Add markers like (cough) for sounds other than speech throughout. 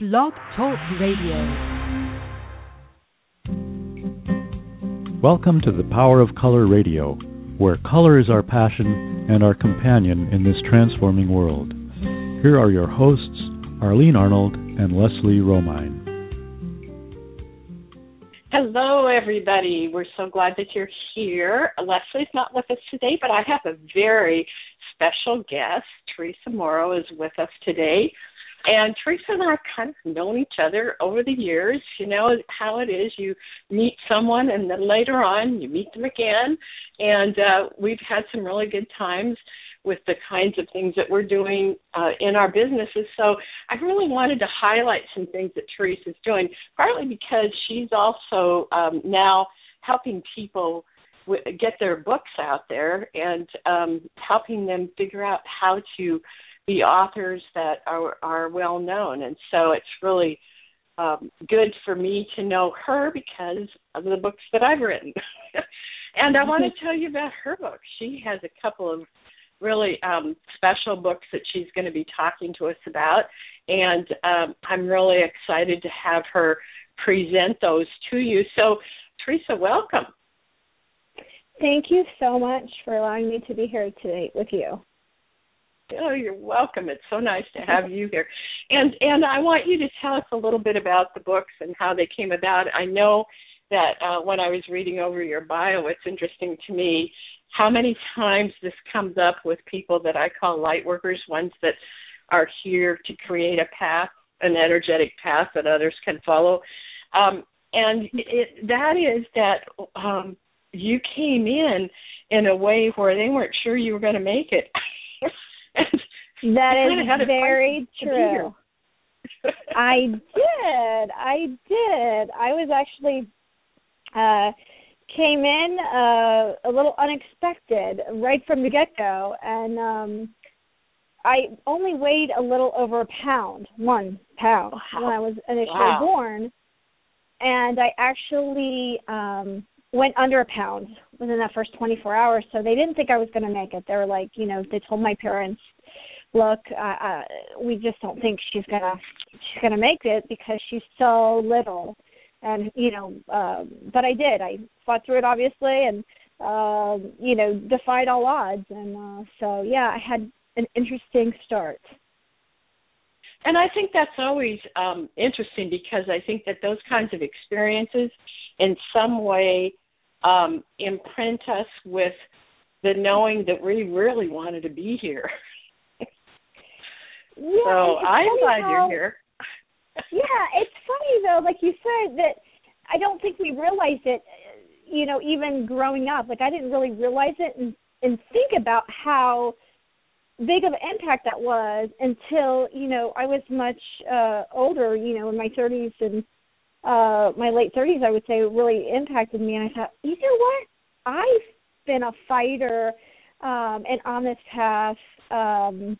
Blog Talk Radio. Welcome to the Power of Color Radio, where color is our passion and our companion in this transforming world. Here are your hosts, Arlene Arnold and Leslie Romine. Hello, everybody. We're so glad that you're here. Leslie's not with us today, but I have a very special guest. Teresa Morrow is with us today. And Teresa and I have kind of known each other over the years. You know how it is. You meet someone, and then later on, you meet them again. And uh, we've had some really good times with the kinds of things that we're doing uh, in our businesses. So I really wanted to highlight some things that Teresa's doing, partly because she's also um, now helping people get their books out there and um, helping them figure out how to be authors that are are well known, and so it's really um, good for me to know her because of the books that I've written. (laughs) and I want to tell you about her book. She has a couple of really um, special books that she's going to be talking to us about, and um, I'm really excited to have her present those to you. So, Teresa, welcome. Thank you so much for allowing me to be here today with you. Oh, you're welcome. It's so nice to have you here. And and I want you to tell us a little bit about the books and how they came about. I know that uh, when I was reading over your bio, it's interesting to me how many times this comes up with people that I call light workers, ones that are here to create a path, an energetic path that others can follow. Um, and it, that is that um, you came in in a way where they weren't sure you were going to make it. (laughs) that is very true. I did. I did. I was actually uh came in uh a little unexpected right from the get go and um I only weighed a little over a pound, one pound wow. when I was initially wow. born. And I actually um went under a pound within that first 24 hours. So they didn't think I was going to make it. They were like, you know, they told my parents, look, uh, uh, we just don't think she's gonna she's gonna make it because she's so little. And you know, um, but I did. I fought through it obviously, and um, you know, defied all odds. And uh, so yeah, I had an interesting start. And I think that's always um, interesting because I think that those kinds of experiences in some way um, imprint us with the knowing that we really wanted to be here. (laughs) yeah, so I'm glad how, you're here. (laughs) yeah, it's funny though, like you said, that I don't think we realized it. You know, even growing up, like I didn't really realize it and and think about how big of an impact that was until you know I was much uh older, you know, in my 30s and uh my late 30s I would say really impacted me and I thought, you know what? I've been a fighter um and on this path um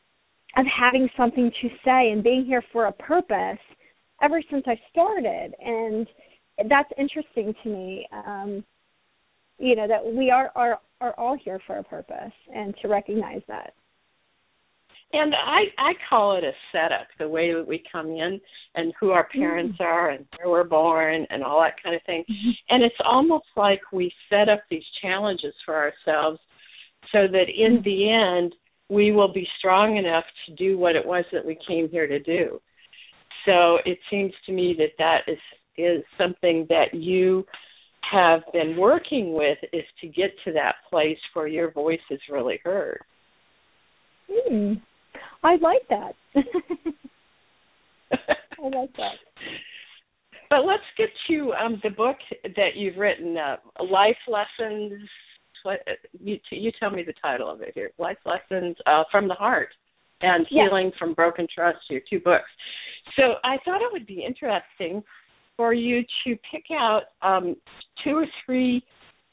of having something to say and being here for a purpose ever since I started and that's interesting to me um you know that we are are are all here for a purpose and to recognize that and I I call it a setup, the way that we come in and who our parents mm. are and where we're born and all that kind of thing. Mm-hmm. And it's almost like we set up these challenges for ourselves so that in mm. the end we will be strong enough to do what it was that we came here to do. So it seems to me that that is is something that you have been working with is to get to that place where your voice is really heard. Hmm. I like that. (laughs) I like that. But let's get to um, the book that you've written, uh, Life Lessons. What, you, you tell me the title of it here. Life Lessons uh, from the Heart and Healing from Broken Trust. Your two books. So I thought it would be interesting for you to pick out um, two or three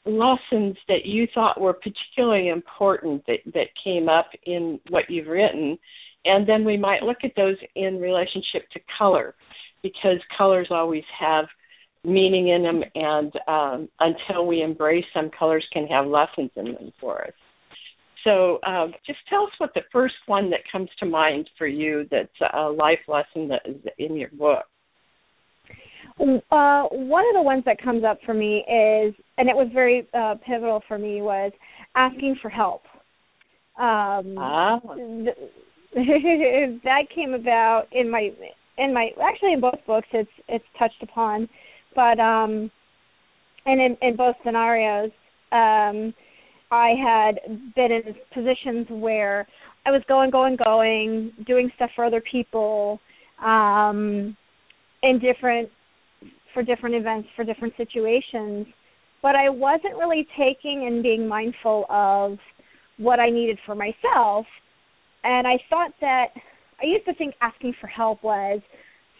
lessons that you thought were particularly important that, that came up in what you've written. And then we might look at those in relationship to color because colors always have meaning in them, and um, until we embrace them, colors can have lessons in them for us. So uh, just tell us what the first one that comes to mind for you that's a life lesson that is in your book. Uh, one of the ones that comes up for me is, and it was very uh, pivotal for me, was asking for help. Um, ah. (laughs) that came about in my in my actually in both books. It's it's touched upon, but um, and in in both scenarios, um, I had been in positions where I was going, going, going, doing stuff for other people, um, in different for different events, for different situations, but I wasn't really taking and being mindful of what I needed for myself. And I thought that I used to think asking for help was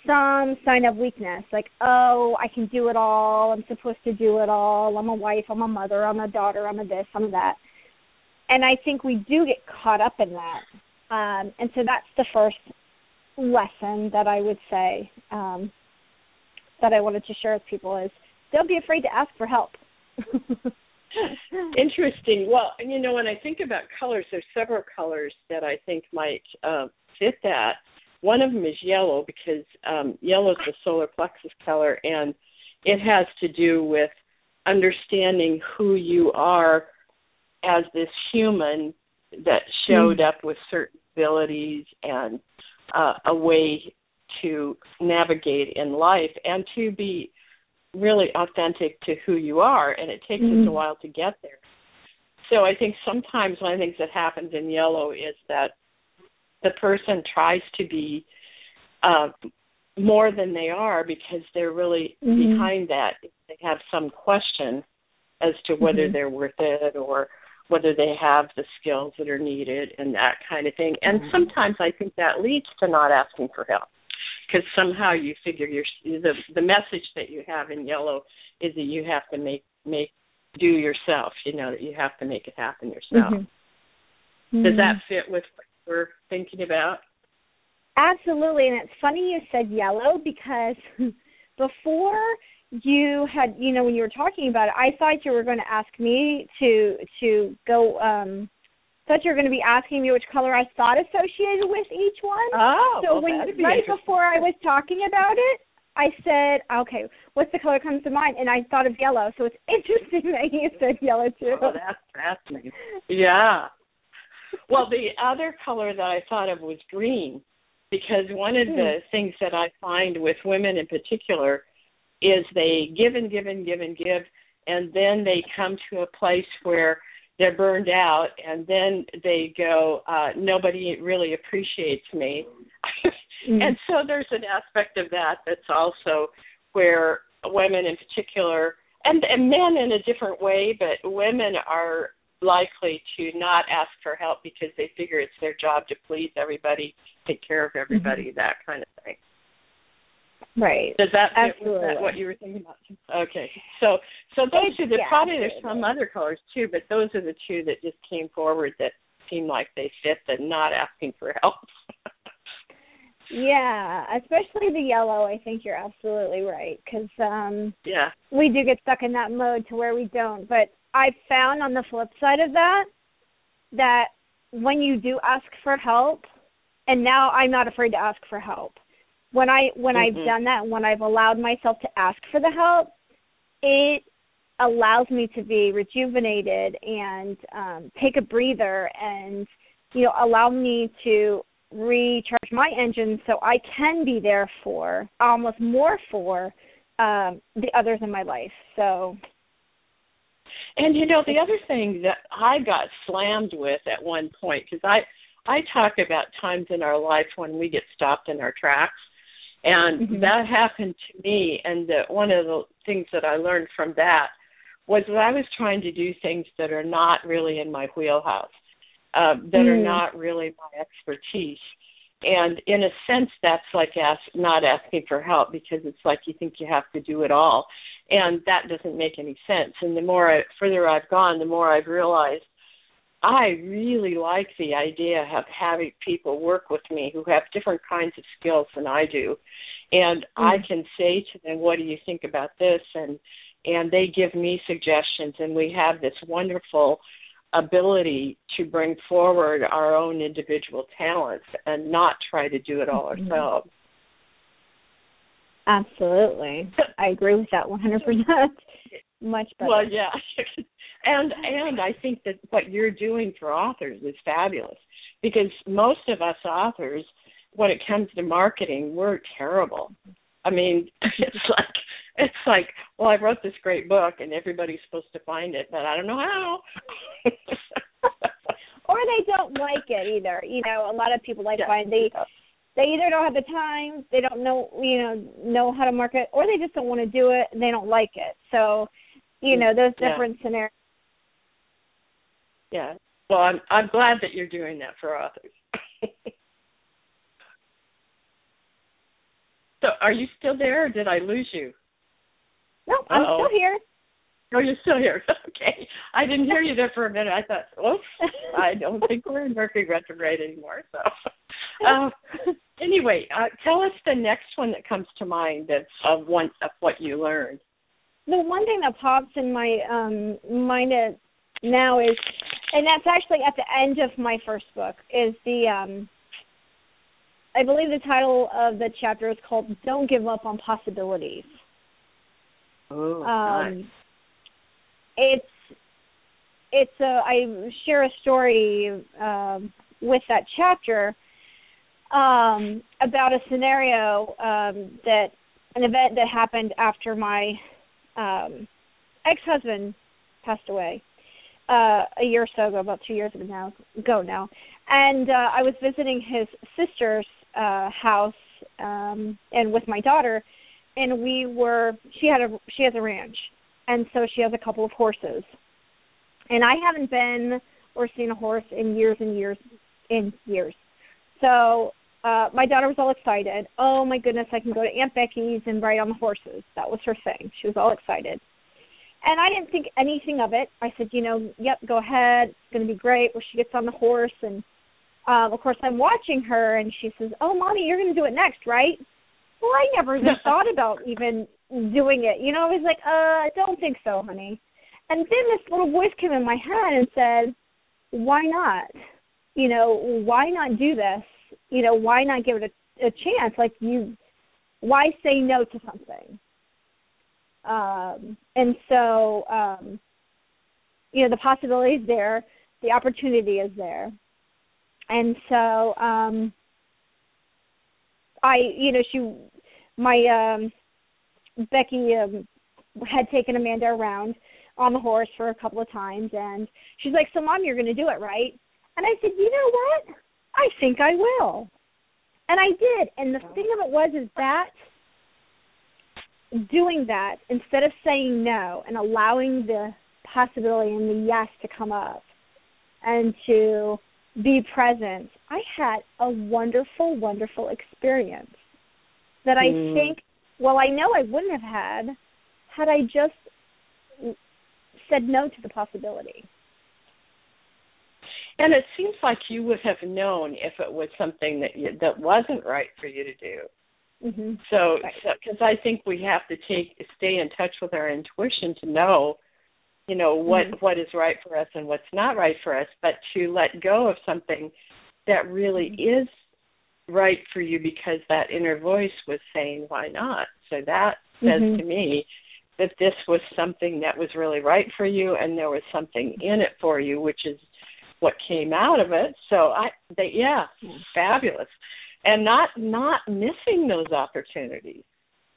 some sign of weakness, like, oh, I can do it all, I'm supposed to do it all, I'm a wife, I'm a mother, I'm a daughter, I'm a this, I'm a that. And I think we do get caught up in that. Um, and so that's the first lesson that I would say um, that I wanted to share with people is don't be afraid to ask for help. (laughs) Interesting. Well, and you know, when I think about colors, there's several colors that I think might uh, fit that. One of them is yellow because um, yellow is the solar plexus color, and it has to do with understanding who you are as this human that showed mm. up with certain abilities and uh, a way to navigate in life and to be really authentic to who you are and it takes mm-hmm. us a mm-hmm. while to get there so i think sometimes one of the things that happens in yellow is that the person tries to be uh more than they are because they're really mm-hmm. behind that they have some question as to whether mm-hmm. they're worth it or whether they have the skills that are needed and that kind of thing and mm-hmm. sometimes i think that leads to not asking for help because somehow you figure your the the message that you have in yellow is that you have to make make do yourself. You know that you have to make it happen yourself. Mm-hmm. Does that mm-hmm. fit with what we're thinking about? Absolutely, and it's funny you said yellow because (laughs) before you had you know when you were talking about it, I thought you were going to ask me to to go um thought you were going to be asking me which color I thought associated with each one. Oh, so well, when right before I was talking about it, I said, okay, what's the color that comes to mind? And I thought of yellow. So it's (laughs) interesting that you said yellow too. Oh, that's fascinating. Yeah. Well, the other color that I thought of was green because one of the hmm. things that I find with women in particular is they give and give and give and give, and then they come to a place where they're burned out and then they go uh nobody really appreciates me mm-hmm. and so there's an aspect of that that's also where women in particular and and men in a different way but women are likely to not ask for help because they figure it's their job to please everybody take care of everybody mm-hmm. that kind of thing Right. Does that Absolutely. that what you were thinking about? Okay. So so those two there yeah, probably there's some other colors too, but those are the two that just came forward that seem like they fit the not asking for help. (laughs) yeah, especially the yellow. I think you're absolutely right because um yeah we do get stuck in that mode to where we don't. But I found on the flip side of that that when you do ask for help, and now I'm not afraid to ask for help when I when mm-hmm. I've done that, when I've allowed myself to ask for the help, it allows me to be rejuvenated and um, take a breather and you know allow me to recharge my engine so I can be there for almost more for um, the others in my life. So and you know the other thing that I got slammed with at one point because I I talk about times in our life when we get stopped in our tracks and mm-hmm. that happened to me and the, one of the things that i learned from that was that i was trying to do things that are not really in my wheelhouse uh, that mm. are not really my expertise and in a sense that's like ask, not asking for help because it's like you think you have to do it all and that doesn't make any sense and the more I, further i've gone the more i've realized I really like the idea of having people work with me who have different kinds of skills than I do. And mm-hmm. I can say to them, What do you think about this? And and they give me suggestions and we have this wonderful ability to bring forward our own individual talents and not try to do it all Mhm. ourselves. Absolutely. I agree with that 100%. Much better. Well, yeah. (laughs) and and I think that what you're doing for authors is fabulous because most of us authors when it comes to marketing, we're terrible. I mean, (laughs) it's like (laughs) it's like, well, I wrote this great book and everybody's supposed to find it, but I don't know how. (laughs) or they don't like it either. You know, a lot of people like Yeah. find they they either don't have the time, they don't know you know know how to market, or they just don't want to do it and they don't like it. So, you mm. know, those Yeah. different scenarios. yeah. Well, I'm I'm glad that you're doing that for authors. (laughs) so, are you still there or did I lose you? No, I'm Uh-oh. still here. Oh, you're still here. (laughs) Okay. I didn't hear you there for a minute. I thought, oops, I don't think we're in Mercury retrograde anymore. So, (laughs) uh, anyway, uh, tell us the next one that comes to mind that's of one of what you learned. the one thing that pops in my um mind now is and that's actually at the end of my first book is the um I believe the title of the chapter is called Don't Give Up on Possibilities. Oh, Um it's it's a I share a story um with that chapter um about a scenario um that an event that happened after my um ex-husband passed away uh a year or so ago about 2 years ago now ago now. And uh I was visiting his sister's uh house um and with my daughter and we were she had a she has a ranch and so she has a couple of horses. And I haven't been or seen a horse in years and years in years. So uh my daughter was all excited. Oh my goodness I can go to Aunt Becky's and ride on the horses. That was her thing. She was all excited. And I didn't think anything of it. I said you know yep go ahead. It's going to be great where she gets on the horse. And um of course I'm watching her and she says oh mommy you're going to do it next right well, I never even (laughs) thought about even doing it. You know, I was like, uh, I don't think so, honey. And then this little voice came in my head and said, Why not? You know, why not do this? You know, why not give it a, a chance? Like you why say no to something? Um and so um you know, the possibility is there, the opportunity is there. And so um I, you know, she, my um, Becky um, had taken Amanda around on the horse for a couple of times, and she's like, "So, mom, you're going to do it, right?" And I said, "You know what? I think I will." And I did. And the thing of it was is that doing that instead of saying no and allowing the possibility and the yes to come up and to be present, I had a wonderful, wonderful experience that I Mm. think, well, I know I wouldn't have had had I just said no to the possibility. And it seems like you would have known if it was something that you, that wasn't right for you to do. hmm So, Right. because I think we have to take stay in touch with our intuition to know, you know, what Mhm. what is right for us and what's not right for us, but to let go of something that really is right for you because that inner voice was saying why not. So that says Mhm. to me that this was something that was really right for you and there was something in it for you which is what came out of it. So I they yeah, Yeah. fabulous. And not not missing those opportunities.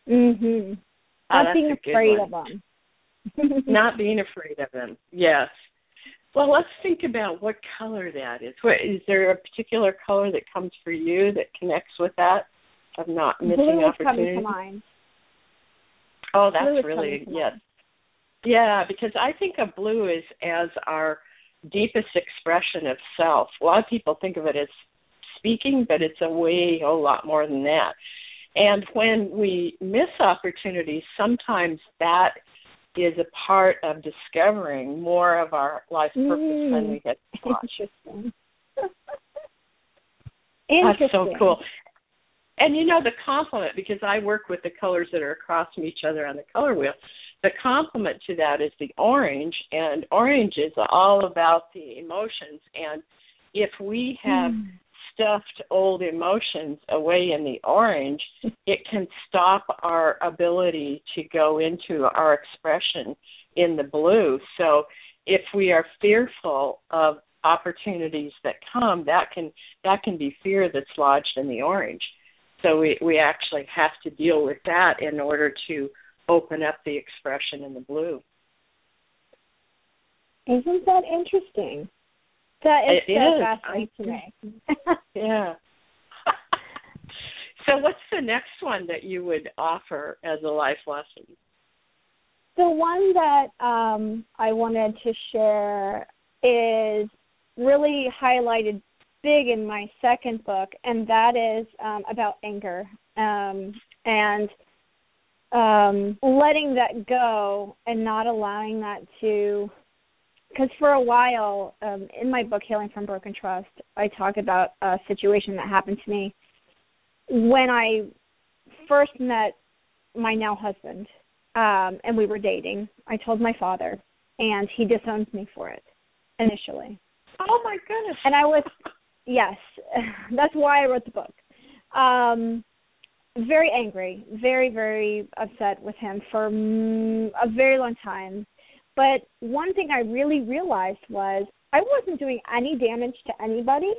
Mhm. Oh, Not being afraid one. of them. (laughs) not being afraid of them. Yes. Well, let's think about what color that is. What, is there a particular color that comes for you that connects with that of not missing Blue opportunities? to mind. Oh, that's really yes. mind. Yeah, because I think of blue as as our deepest expression of self. A lot of people think of it as speaking, but it's a way a lot more than that. And when we miss opportunities, sometimes that is a part of discovering more of our life purpose Mm. than we had thought. Interesting. (laughs) That's so cool. And you know the compliment because I work with the colors that are across from each other on the color wheel. the complement to that is the orange, and orange is all about the emotions. And if we have mm. Stuffed old emotions away in the orange, (laughs) it can stop our ability to go into our expression in the blue. So if we are fearful of opportunities that come, that can that can be fear that's lodged in the orange. So we we actually have to deal with that in order to open up the expression in the blue. Isn't that interesting? That is it so is. fascinating to me. (laughs) yeah. so what's the next one that you would offer as a life lesson? The one that um, I wanted to share is really highlighted big in my second book, and that is um, about anger um, and um, letting that go and not allowing that to. Because for a while um, in my book, Healing from Broken Trust, I talk about a situation that happened to me when I first met my now husband um, and we were dating. I told my father, and he disowned me for it initially. Oh my goodness! And I was yes, (laughs) that's why I wrote the book. Um, very angry, very very upset with him for a very long time. But one thing I really realized was I wasn't doing any damage to anybody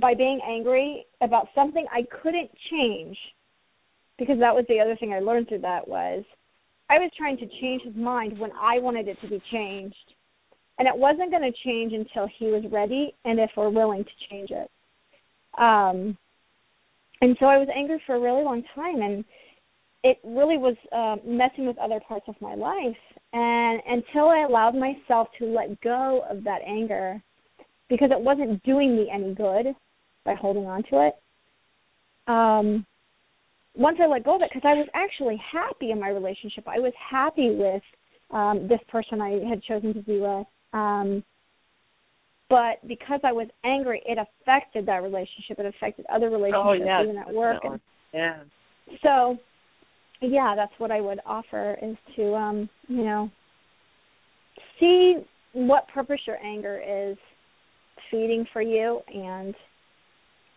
by being angry about something I couldn't change because that was the other thing I learned through that was I was trying to change his mind when I wanted it to be changed. And it wasn't going to change until he was ready and if we're willing to change it. Um and so i was angry for a really long time and it really was uh, messing with other parts of my life and until i allowed myself to let go of that anger because it wasn't doing me any good by holding on to it um once i let go of it because i was actually happy in my relationship i was happy with um this person i had chosen to be with um, but because I was angry, it affected that relationship. It affected other relationships, oh, yes, even at work. And yeah. So, yeah, that's what I would offer is to, um, you know, see what purpose your anger is feeding for you, and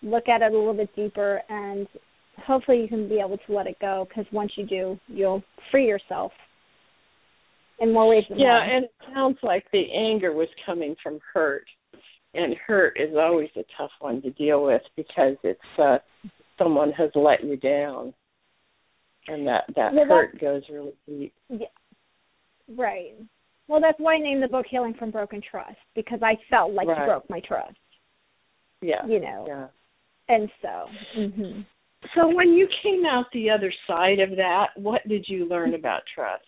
look at it a little bit deeper, and hopefully you can be able to let it go. Because once you do, you'll free yourself in more ways than yeah, one. and it sounds like the anger was coming from hurt, and hurt is always a tough one to deal with because it's uh someone has let you down, and that that well, hurt goes really deep. Yeah, right. Well, that's why I named the book "Healing from Broken Trust" because I felt like right. you broke my trust. Yeah. You know. Yeah. And so. hmm So when you came out the other side of that, what did you learn about trust?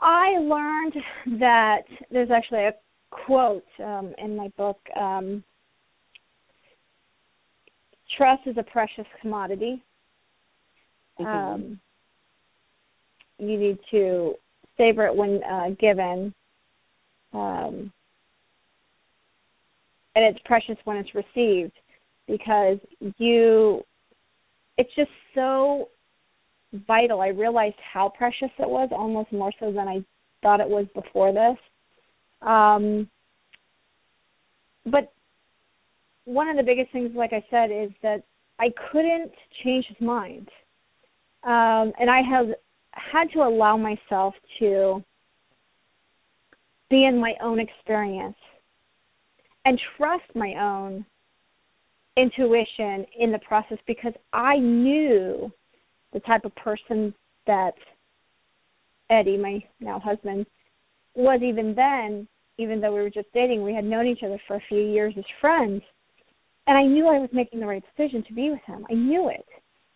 I learned that there's actually a quote um, in my book. Um, Trust is a precious commodity. Mm-hmm. Um, you need to savor it when uh, given, um, and it's precious when it's received because you. It's just so vital. I realized how precious it was, almost more so than I thought it was before this. Um, but one of the biggest things, like I said, is that I couldn't change his mind, um, and I have had to allow myself to be in my own experience and trust my own intuition in the process because I knew the type of person that Eddie, my now husband, was even then, even though we were just dating, we had known each other for a few years as friends. And I knew I was making the right decision to be with him. I knew it.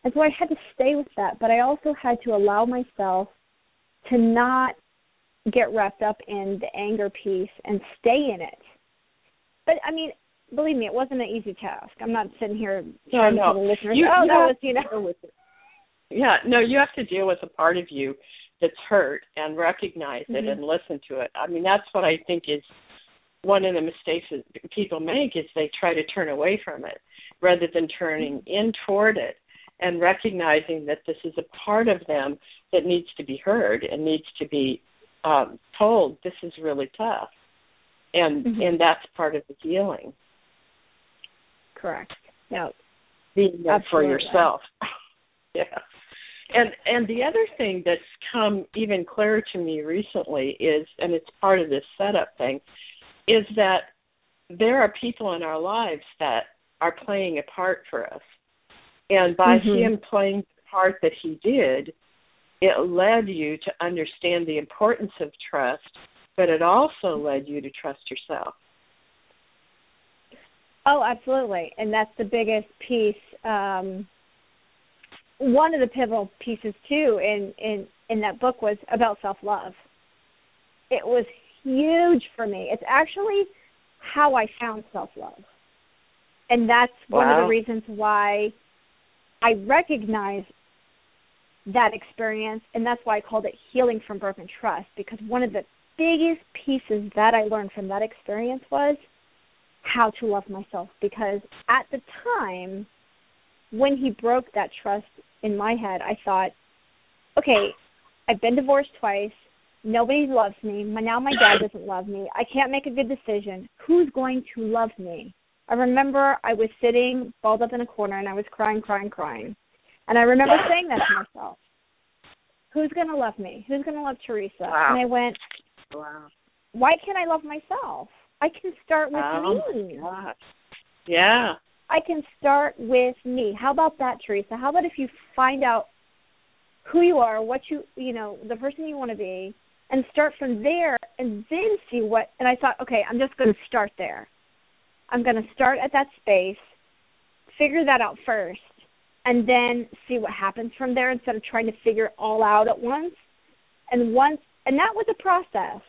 And so I had to stay with that, but I also had to allow myself to not get wrapped up in the anger piece and stay in it. But I mean, believe me, it wasn't an easy task. I'm not sitting here trying no, to the listeners. You, oh, you that was you know. Yeah, no, you have to deal with a part of you that's hurt and recognize it mm-hmm. and listen to it. I mean, that's what I think is one of the mistakes that people make is they try to turn away from it rather than turning in toward it. And recognizing that this is a part of them that needs to be heard and needs to be um, told this is really tough, and Mhm. and that's part of the healing. Correct. No. Being there for yourself. (laughs) yeah. And and the other thing that's come even clearer to me recently is, and it's part of this setup thing, is that there are people in our lives that are playing a part for us. And by Mhm. him playing the part that he did, it led you to understand the importance of trust, but it also led you to trust yourself. Oh, absolutely. And that's the biggest piece. Um, one of the pivotal pieces too in in in that book was about self love. It was huge for me. It's actually how I found self love, and that's one of the reasons why I recognize that experience, and that's why I called it healing from broken trust. Because one of the biggest pieces that I learned from that experience was how to love myself because at the time when he broke that trust in my head i thought okay i've been divorced twice nobody loves me now my dad doesn't love me i can't make a good decision who's going to love me i remember i was sitting balled up in a corner and i was crying crying crying and i remember saying that to myself who's going to love me who's going to love teresa Wow. and i went Wow. why can't i love myself i can start with Oh me. Yeah. I can start with me. How about that, Teresa? How about if you find out who you are, what you you know, the person you want to be, and start from there, and then see what. And I thought, okay, I'm just going to start there. I'm going to start at that space, figure that out first, and then see what happens from there instead of trying to figure it all out at once. And once, and that was a process.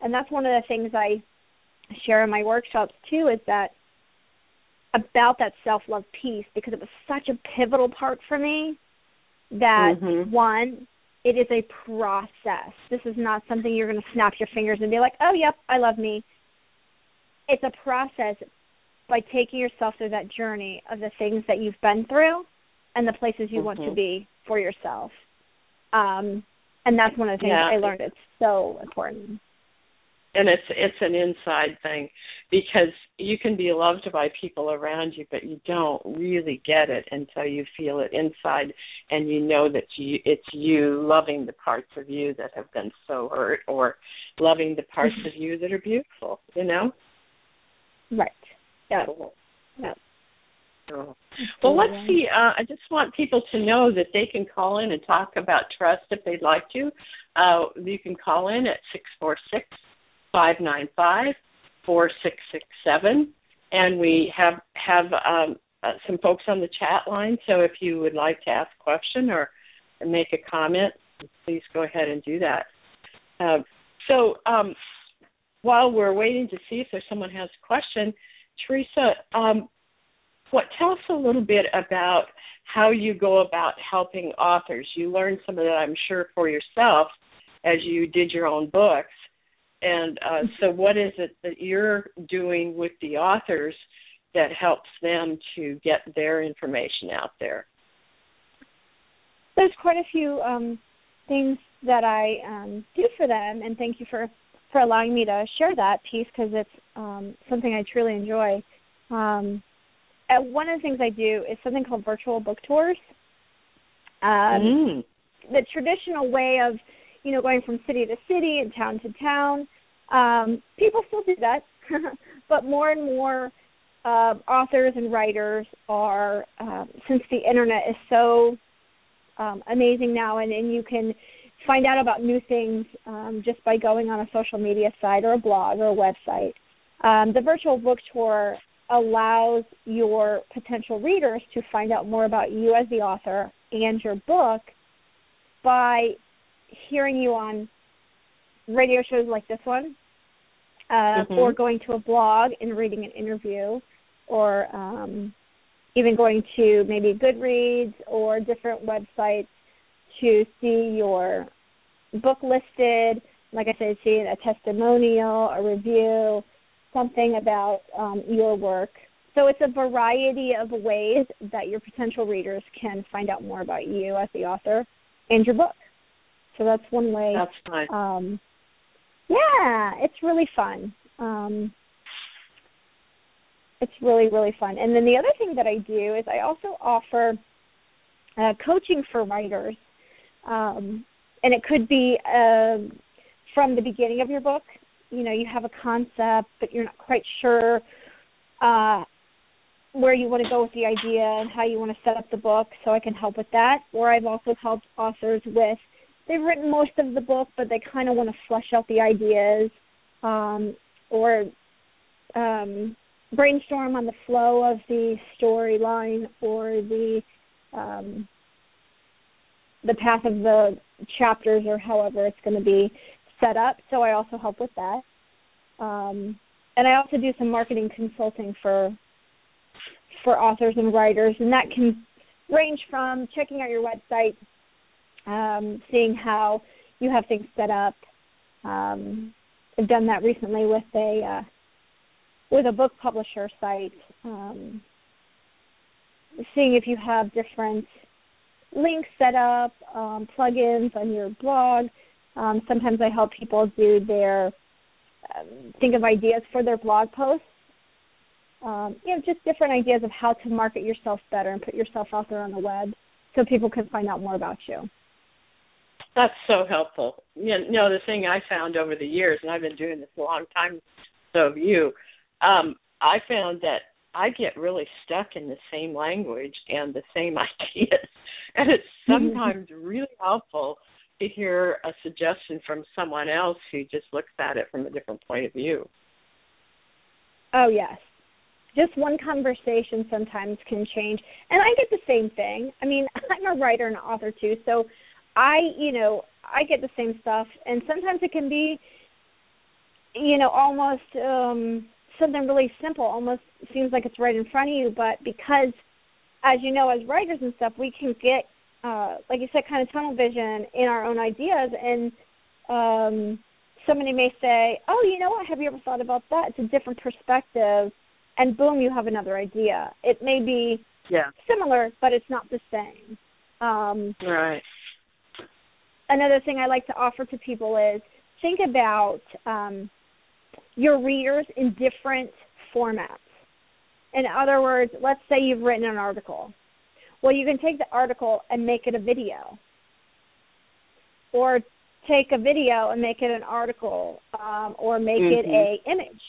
And that's one of the things I share in my workshops too is that about that self love piece because it was such a pivotal part for me that Mhm. one, it is a process. This is not something you're going to snap your fingers and be like, "Oh, yep, I love me." It's a process by taking yourself through that journey of the things that you've been through and the places you want to Mhm. be for yourself. Um, and that's one of the things Yeah. I learned. It's so important. and it's it's an inside thing because you can be loved by people around you but you don't really get it until you feel it inside and you know that you it's you loving the parts of you that have been so hurt or loving the parts (laughs) of you that are beautiful you know Right. Yeah. Cool. Yeah. Cool. Well, let's see. Uh, I just want people to know that they can call in and talk about trust if they'd like to. Uh, you can call in at six four six five nine five four six six seven, and we have have um, uh, some folks on the chat line. So if you would like to ask a question or make a comment, please go ahead and do that. Um, so um, while we're waiting to see if there's someone has a question, Teresa, um, what tell us a little bit about how you go about helping authors. You learned some of that, I'm sure, for yourself as you did your own books. And uh, so, what is it that you're doing with the authors that helps them to get their information out there? There's quite a few um, things that I um, do for them, and thank you for for allowing me to share that piece because it's um, something I truly enjoy. Um, and one of the things I do is something called virtual book tours. Um, mm. The traditional way of, you know, going from city to city and town to town. Um, people still do that, (laughs) but more and more uh, authors and writers are, um, since the internet is so um, amazing now, and, and you can find out about new things um, just by going on a social media site or a blog or a website. Um, the virtual book tour allows your potential readers to find out more about you as the author and your book by hearing you on radio shows like this one, uh, Mhm. or going to a blog and reading an interview, or um, even going to maybe Goodreads or different websites to see your book listed. Like I said, see a testimonial, a review, something about um, your work so it's a variety of ways that your potential readers can find out more about you as the author and your book. So that's one way. That's fine. Um, yeah, it's really fun. Um, it's really really fun. And then the other thing that I do is I also offer uh, coaching for writers, um, and it could be uh, from the beginning of your book. You know, you have a concept, but you're not quite sure uh, where you want to go with the idea and how you want to set up the book. So I can help with that. Or I've also helped authors with they've written most of the book, but they kind of want to flesh out the ideas um, or um, brainstorm on the flow of the storyline or the um, the path of the chapters or however it's going to be set up. So I also help with that. Um, and I also do some marketing consulting for for authors and writers, and that can range from checking out your website, um, seeing how you have things set up. Um, I've done that recently with a uh, with a book publisher site, um, seeing if you have different links set up, um, plugins on your blog. Um, sometimes I help people do their um, think of ideas for their blog posts. Um, you know, just different ideas of how to market yourself better and put yourself out there on the web so people can find out more about you. That's so helpful. You know, the thing I found over the years, and I've been doing this a long time, so have you. Um, I found that I get really stuck in the same language and the same (laughs) ideas, and it's (laughs) mm-hmm. sometimes really helpful to hear a suggestion from someone else who just looks at it from a different point of view. Oh yes. Just one conversation sometimes can change. And I get the same thing. I mean, (laughs) I'm a writer and author too, so I, you know, I get the same stuff and sometimes it can be you know, almost um something really simple, almost seems like it's right in front of you, but because as you know as writers and stuff, we can get uh, like you said, kind of tunnel vision in our own ideas. And um, somebody may say, "Oh, you know what? Have you ever thought about that? It's a different perspective." And boom, you have another idea. It may be yeah. similar, but it's not the same. Um, right. Another thing I like to offer to people is think about um, your readers in different formats. In other words, let's say you've written an article well, you can take the article and make it a video, or take a video and make it an article, um, or make mm-hmm. it a image.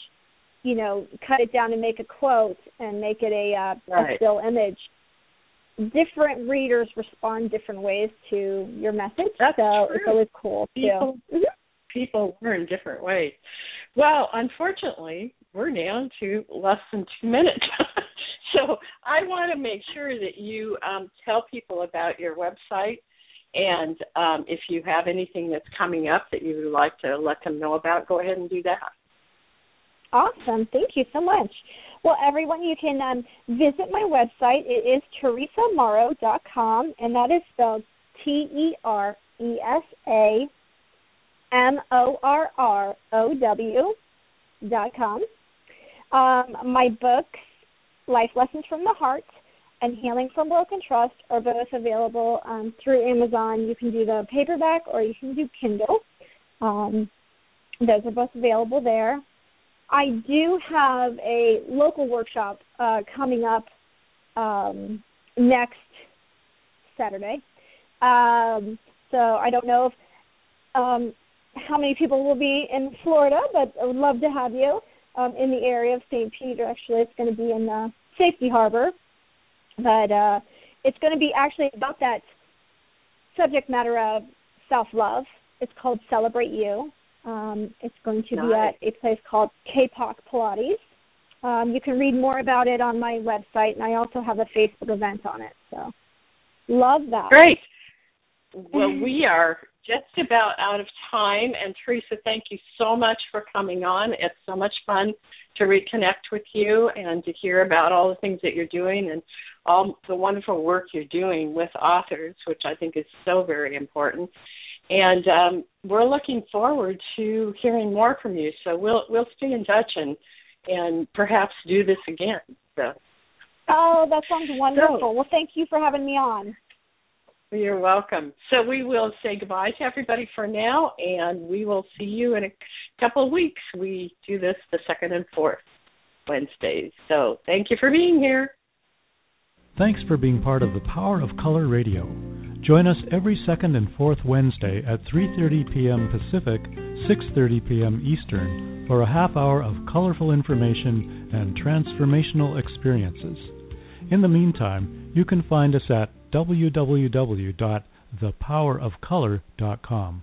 You know, cut it down and make a quote and make it a, uh, right. a still image. Different readers respond different ways to your message, That's so true. it's always cool people, too. People learn different ways. Well, unfortunately, we're down to less than two minutes. (laughs) so I want to make sure that you um, tell people about your website and um, if you have anything that's coming up that you would like to let them know about, go ahead and do that. Awesome. Thank you so much. Well, everyone, you can um, visit my website. It is teresamorrow.com, and that is spelled T E R E S A M O R R O W dot com. Um, my books Life Lessons from the Heart and Healing from Broken Trust are both available um, through Amazon. You can do the paperback or you can do Kindle. Um, those are both available there. I do have a local workshop uh, coming up um, next Saturday. Um, so I don't know if um, how many people will be in Florida, but I would love to have you um, in the area of St. Peter. Actually, it's going to be in uh, Safety Harbor, but uh, it's going to be actually about that subject matter of self love. It's called Celebrate You. Um, it's going to nice. be at a place called KPOC Pilates. Um, you can read more about it on my website, and I also have a Facebook event on it. So, love that. Great. Well, we are just about out of time. And Teresa, thank you so much for coming on. It's so much fun to reconnect with you and to hear about all the things that you're doing and all the wonderful work you're doing with authors, which I think is so very important. And um, we're looking forward to hearing more from you. So we'll we'll stay in touch and and perhaps do this again. So. Oh, that sounds wonderful. So, well, thank you for having me on. You're welcome. So we will say goodbye to everybody for now, and we will see you in a couple of weeks. We do this the second and fourth Wednesdays. So thank you for being here. Thanks for being part of the Power of Color Radio. Join us every second and fourth Wednesday at 3:30 p.m. Pacific, 6:30 p.m. Eastern for a half hour of colorful information and transformational experiences. In the meantime, you can find us at www.thepowerofcolor.com.